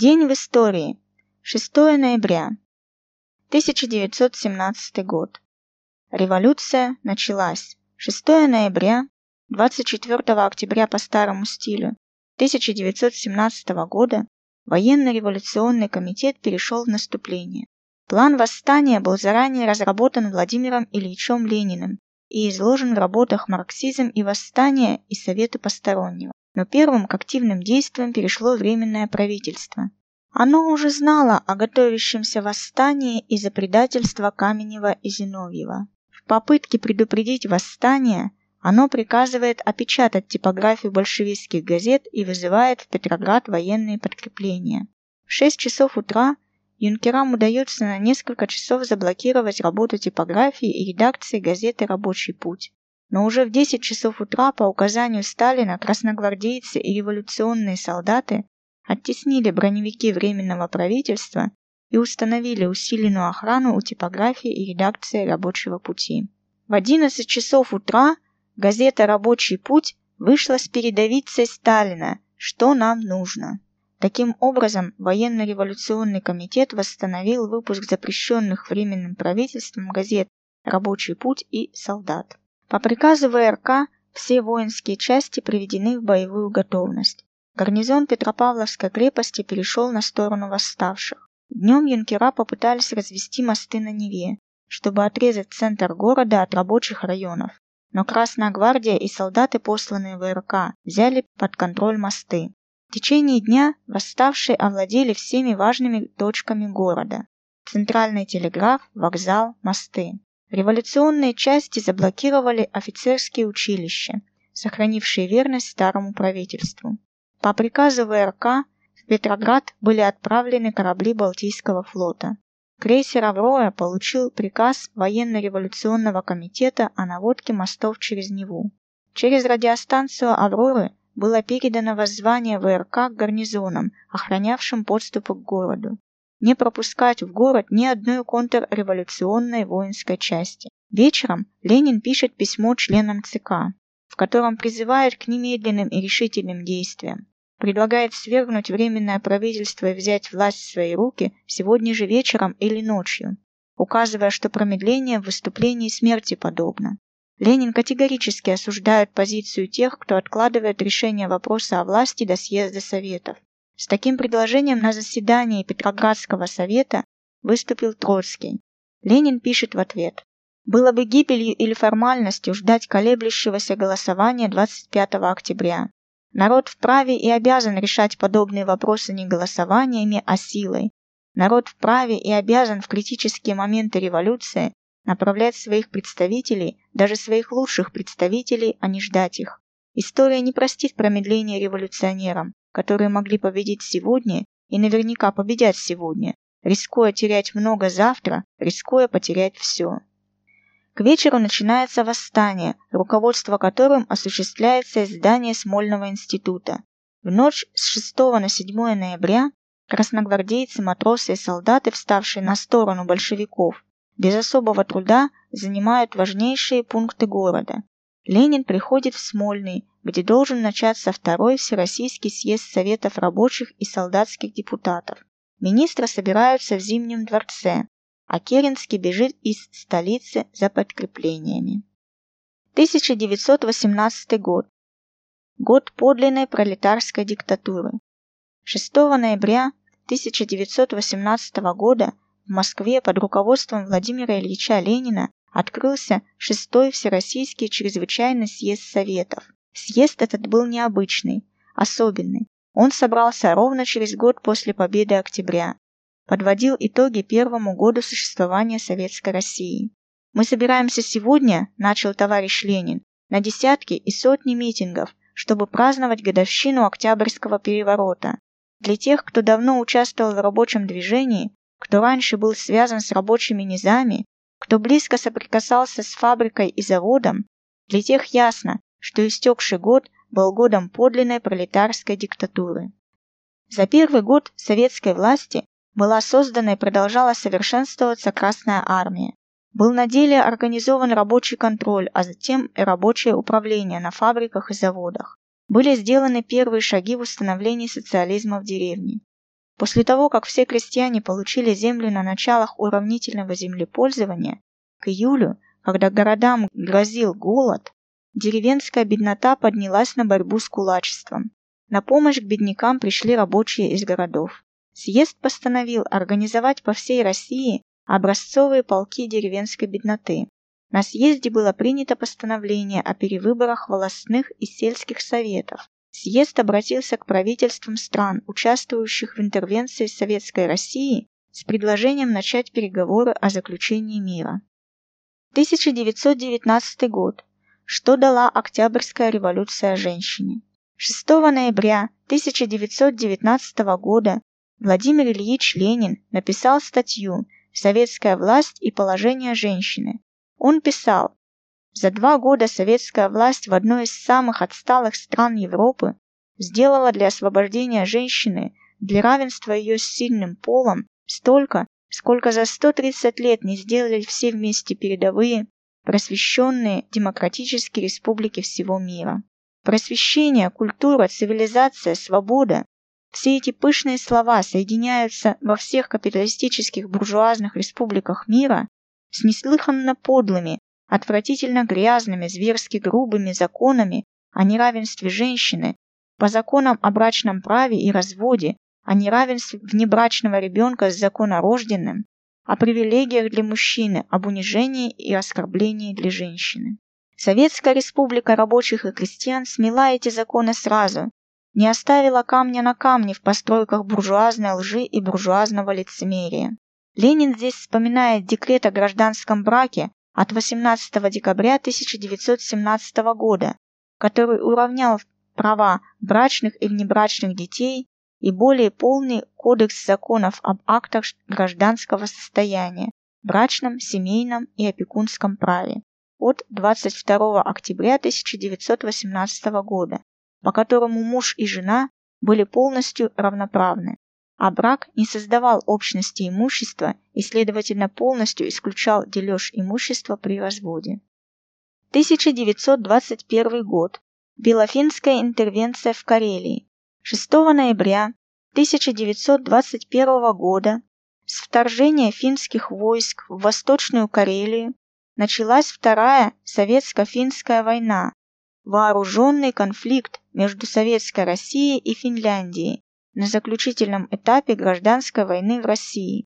День в истории. 6 ноября. 1917 год. Революция началась. 6 ноября, 24 октября по старому стилю 1917 года военно-революционный комитет перешел в наступление. План восстания был заранее разработан Владимиром Ильичем Лениным и изложен в работах «Марксизм и восстание» и «Советы постороннего». Но первым к активным действиям перешло Временное правительство. Оно уже знало о готовящемся восстании из-за предательства Каменева и Зиновьева. В попытке предупредить восстание оно приказывает опечатать типографию большевистских газет и вызывает в Петроград военные подкрепления. В 6 часов утра юнкерам удается на несколько часов заблокировать работу типографии и редакции газеты «Рабочий путь». Но уже в 10 часов утра по указанию Сталина красногвардейцы и революционные солдаты оттеснили броневики Временного правительства и установили усиленную охрану у типографии и редакции «Рабочего пути». В 11 часов утра газета «Рабочий путь» вышла с передовицей Сталина «Что нам нужно?». Таким образом, военно-революционный комитет восстановил выпуск запрещенных Временным правительством газет «Рабочий путь» и «Солдат». По приказу ВРК все воинские части приведены в боевую готовность. Гарнизон Петропавловской крепости перешел на сторону восставших. Днем юнкера попытались развести мосты на Неве, чтобы отрезать центр города от рабочих районов. Но Красная гвардия и солдаты, посланные в ВРК, взяли под контроль мосты. В течение дня восставшие овладели всеми важными точками города. Центральный телеграф, вокзал, мосты. Революционные части заблокировали офицерские училища, сохранившие верность старому правительству. По приказу ВРК в Петроград были отправлены корабли Балтийского флота. Крейсер «Аврора» получил приказ военно-революционного комитета о наводке мостов через Неву. Через радиостанцию «Авроры» было передано воззвание ВРК к гарнизонам, охранявшим подступы к городу не пропускать в город ни одной контрреволюционной воинской части. Вечером Ленин пишет письмо членам ЦК, в котором призывает к немедленным и решительным действиям. Предлагает свергнуть Временное правительство и взять власть в свои руки сегодня же вечером или ночью, указывая, что промедление в выступлении смерти подобно. Ленин категорически осуждает позицию тех, кто откладывает решение вопроса о власти до съезда Советов. С таким предложением на заседании Петроградского совета выступил Троцкий. Ленин пишет в ответ. Было бы гибелью или формальностью ждать колеблющегося голосования 25 октября. Народ вправе и обязан решать подобные вопросы не голосованиями, а силой. Народ вправе и обязан в критические моменты революции направлять своих представителей, даже своих лучших представителей, а не ждать их. История не простит промедления революционерам которые могли победить сегодня и наверняка победят сегодня, рискуя терять много завтра, рискуя потерять все. К вечеру начинается восстание, руководство которым осуществляется из здания Смольного института. В ночь с 6 на 7 ноября красногвардейцы, матросы и солдаты, вставшие на сторону большевиков, без особого труда занимают важнейшие пункты города. Ленин приходит в Смольный, где должен начаться второй Всероссийский съезд Советов рабочих и солдатских депутатов. Министры собираются в Зимнем дворце, а Керенский бежит из столицы за подкреплениями. 1918 год. Год подлинной пролетарской диктатуры. 6 ноября 1918 года в Москве под руководством Владимира Ильича Ленина открылся шестой Всероссийский чрезвычайный съезд Советов. Съезд этот был необычный, особенный. Он собрался ровно через год после победы октября. Подводил итоги первому году существования Советской России. «Мы собираемся сегодня», – начал товарищ Ленин, – «на десятки и сотни митингов, чтобы праздновать годовщину Октябрьского переворота. Для тех, кто давно участвовал в рабочем движении, кто раньше был связан с рабочими низами, кто близко соприкасался с фабрикой и заводом, для тех ясно, что истекший год был годом подлинной пролетарской диктатуры. За первый год советской власти была создана и продолжала совершенствоваться Красная Армия. Был на деле организован рабочий контроль, а затем и рабочее управление на фабриках и заводах. Были сделаны первые шаги в установлении социализма в деревне. После того, как все крестьяне получили земли на началах уравнительного землепользования, к июлю, когда городам грозил голод, деревенская беднота поднялась на борьбу с кулачеством. На помощь к беднякам пришли рабочие из городов. Съезд постановил организовать по всей России образцовые полки деревенской бедноты. На съезде было принято постановление о перевыборах волостных и сельских советов. Съезд обратился к правительствам стран, участвующих в интервенции Советской России, с предложением начать переговоры о заключении мира. 1919 год. Что дала Октябрьская революция женщине? 6 ноября 1919 года Владимир Ильич Ленин написал статью «Советская власть и положение женщины». Он писал, «За два года советская власть в одной из самых отсталых стран Европы сделала для освобождения женщины, для равенства ее с сильным полом столько, сколько за 130 лет не сделали все вместе передовые, просвещенные демократические республики всего мира. Просвещение, культура, цивилизация, свобода – все эти пышные слова соединяются во всех капиталистических буржуазных республиках мира с неслыханно подлыми, отвратительно грязными, зверски грубыми законами о неравенстве женщины, по законам о брачном праве и разводе, о неравенстве внебрачного ребенка с законорожденным, о привилегиях для мужчины, об унижении и оскорблении для женщины. Советская республика рабочих и крестьян смела эти законы сразу, не оставила камня на камне в постройках буржуазной лжи и буржуазного лицемерия. Ленин здесь вспоминает декрет о гражданском браке от 18 декабря 1917 года, который уравнял права брачных и внебрачных детей и более полный кодекс законов об актах гражданского состояния, брачном, семейном и опекунском праве от 22 октября 1918 года, по которому муж и жена были полностью равноправны, а брак не создавал общности имущества и, следовательно, полностью исключал дележ имущества при разводе. 1921 год. Белофинская интервенция в Карелии. 6 ноября 1921 года с вторжения финских войск в Восточную Карелию началась Вторая Советско-финская война, вооруженный конфликт между Советской Россией и Финляндией на заключительном этапе гражданской войны в России.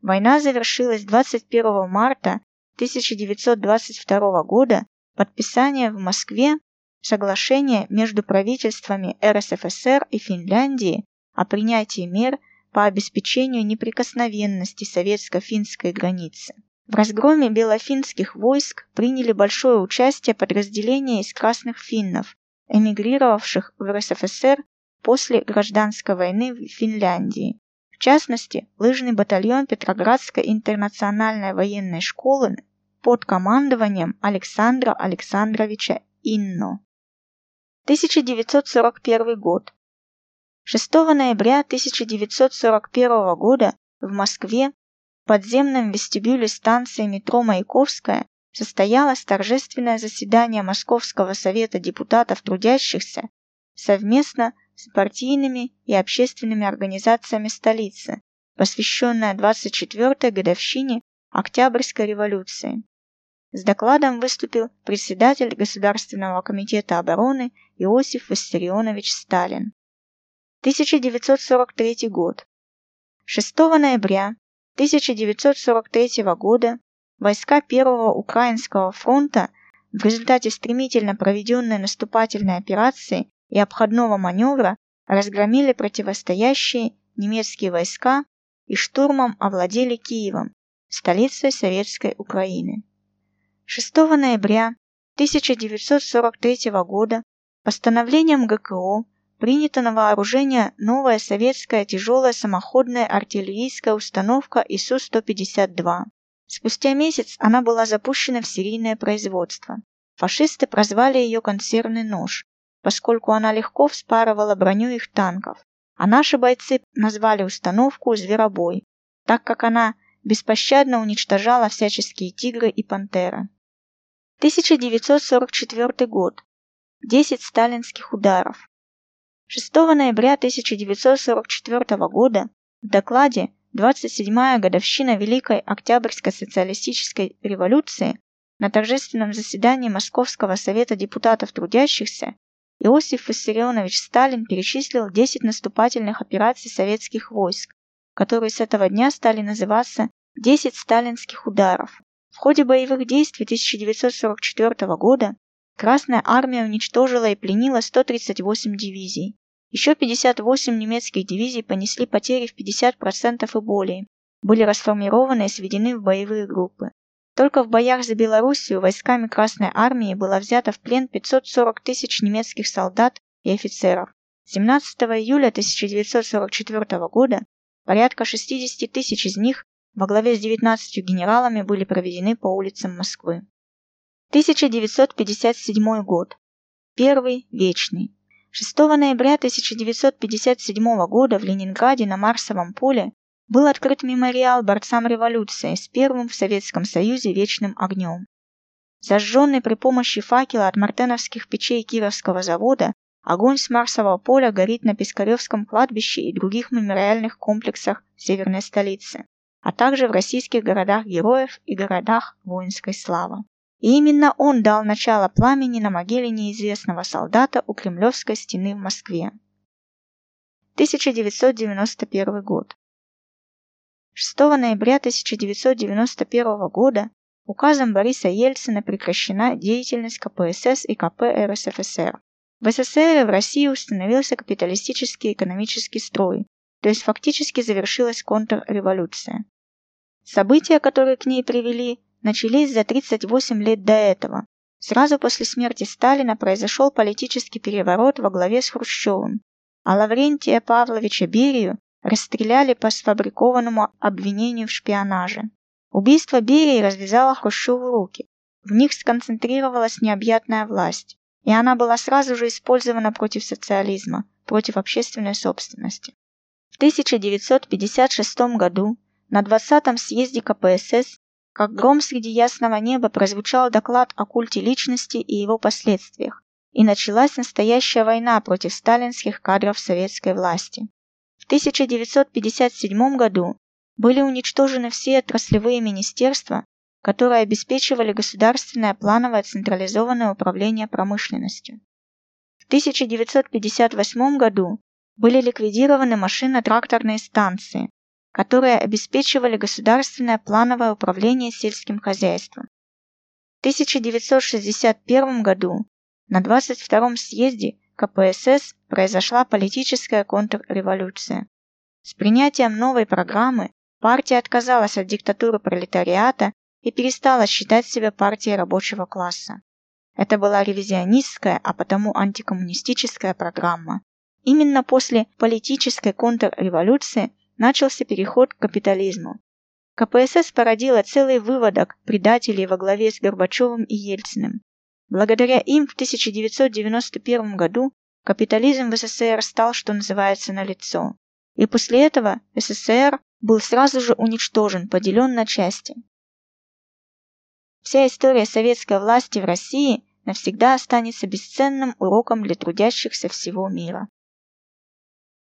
Война завершилась 21 марта 1922 года подписанием в Москве соглашения между правительствами РСФСР и Финляндии о принятии мер по обеспечению неприкосновенности советско-финской границы. В разгроме белофинских войск приняли большое участие подразделения из красных финнов, эмигрировавших в РСФСР после гражданской войны в Финляндии. В частности, лыжный батальон Петроградской интернациональной военной школы под командованием Александра Александровича Инно. 1941 год. 6 ноября 1941 года в Москве в подземном вестибюле станции метро Маяковская состоялось торжественное заседание Московского совета депутатов трудящихся совместно с партийными и общественными организациями столицы, посвященное 24-й годовщине Октябрьской революции. С докладом выступил председатель Государственного комитета обороны Иосиф Виссарионович Сталин. 1943 год. 6 ноября 1943 года войска Первого Украинского фронта в результате стремительно проведенной наступательной операции и обходного маневра разгромили противостоящие немецкие войска и штурмом овладели Киевом, столицей Советской Украины. 6 ноября 1943 года постановлением ГКО принята на вооружение новая советская тяжелая самоходная артиллерийская установка ИСУ-152. Спустя месяц она была запущена в серийное производство. Фашисты прозвали ее «консервный нож», поскольку она легко вспарывала броню их танков, а наши бойцы назвали установку «Зверобой», так как она беспощадно уничтожала всяческие тигры и пантеры. 1944 год. 10 сталинских ударов. 6 ноября 1944 года В докладе «27-я годовщина Великой Октябрьской социалистической революции» на торжественном заседании Московского совета депутатов трудящихся Иосиф Виссарионович Сталин перечислил 10 наступательных операций советских войск, которые с этого дня стали называться «10 сталинских ударов». В ходе боевых действий 1944 года Красная армия уничтожила и пленила 138 дивизий. Еще 58 немецких дивизий понесли потери в 50% и более, были расформированы и сведены в боевые группы. Только в боях за Белоруссию войсками Красной Армии было взято в плен 540 тысяч немецких солдат и офицеров. 17 июля 1944 года порядка 60 тысяч из них во главе с 19 генералами были проведены по улицам Москвы. 1957 год. Первый вечный. 6 ноября 1957 года в Ленинграде на Марсовом поле был открыт мемориал борцам революции с первым в Советском Союзе вечным огнем. Зажженный при помощи факела от мартеновских печей Кировского завода, огонь с Марсового поля горит на Пискаревском кладбище и других мемориальных комплексах северной столицы, а также в российских городах-героев и городах воинской славы. И именно он дал начало пламени на могиле неизвестного солдата у Кремлевской стены в Москве. 1991 год. 6 ноября 1991 года указом Бориса Ельцина прекращена деятельность КПСС и КП РСФСР. В СССР и в России установился капиталистический экономический строй, то есть фактически завершилась контрреволюция. События, которые к ней привели, начались за 38 лет до этого. Сразу после смерти Сталина произошел политический переворот во главе с Хрущевым, а Лаврентия Павловича Берию расстреляли по сфабрикованному обвинению в шпионаже. Убийство Берии развязало Хрущеву руки. В них сконцентрировалась необъятная власть, и она была сразу же использована против социализма, против общественной собственности. В 1956 году на 20-м съезде КПСС как гром среди ясного неба прозвучал доклад о культе личности и его последствиях, и началась настоящая война против сталинских кадров советской власти. В 1957 году были уничтожены все отраслевые министерства, которые обеспечивали государственное плановое централизованное управление промышленностью. В 1958 году были ликвидированы машино-тракторные станции, которые обеспечивали государственное плановое управление сельским хозяйством. В 1961 году на 22-м съезде КПСС произошла политическая контрреволюция. С принятием новой программы партия отказалась от диктатуры пролетариата и перестала считать себя партией рабочего класса. Это была ревизионистская, а потому антикоммунистическая программа. Именно после политической контрреволюции начался переход к капитализму. КПСС породила целый выводок предателей во главе с Горбачевым и Ельциным. Благодаря им в 1991 году капитализм в СССР стал, что называется, налицо. И после этого СССР был сразу же уничтожен, поделен на части. Вся история советской власти в России навсегда останется бесценным уроком для трудящихся всего мира.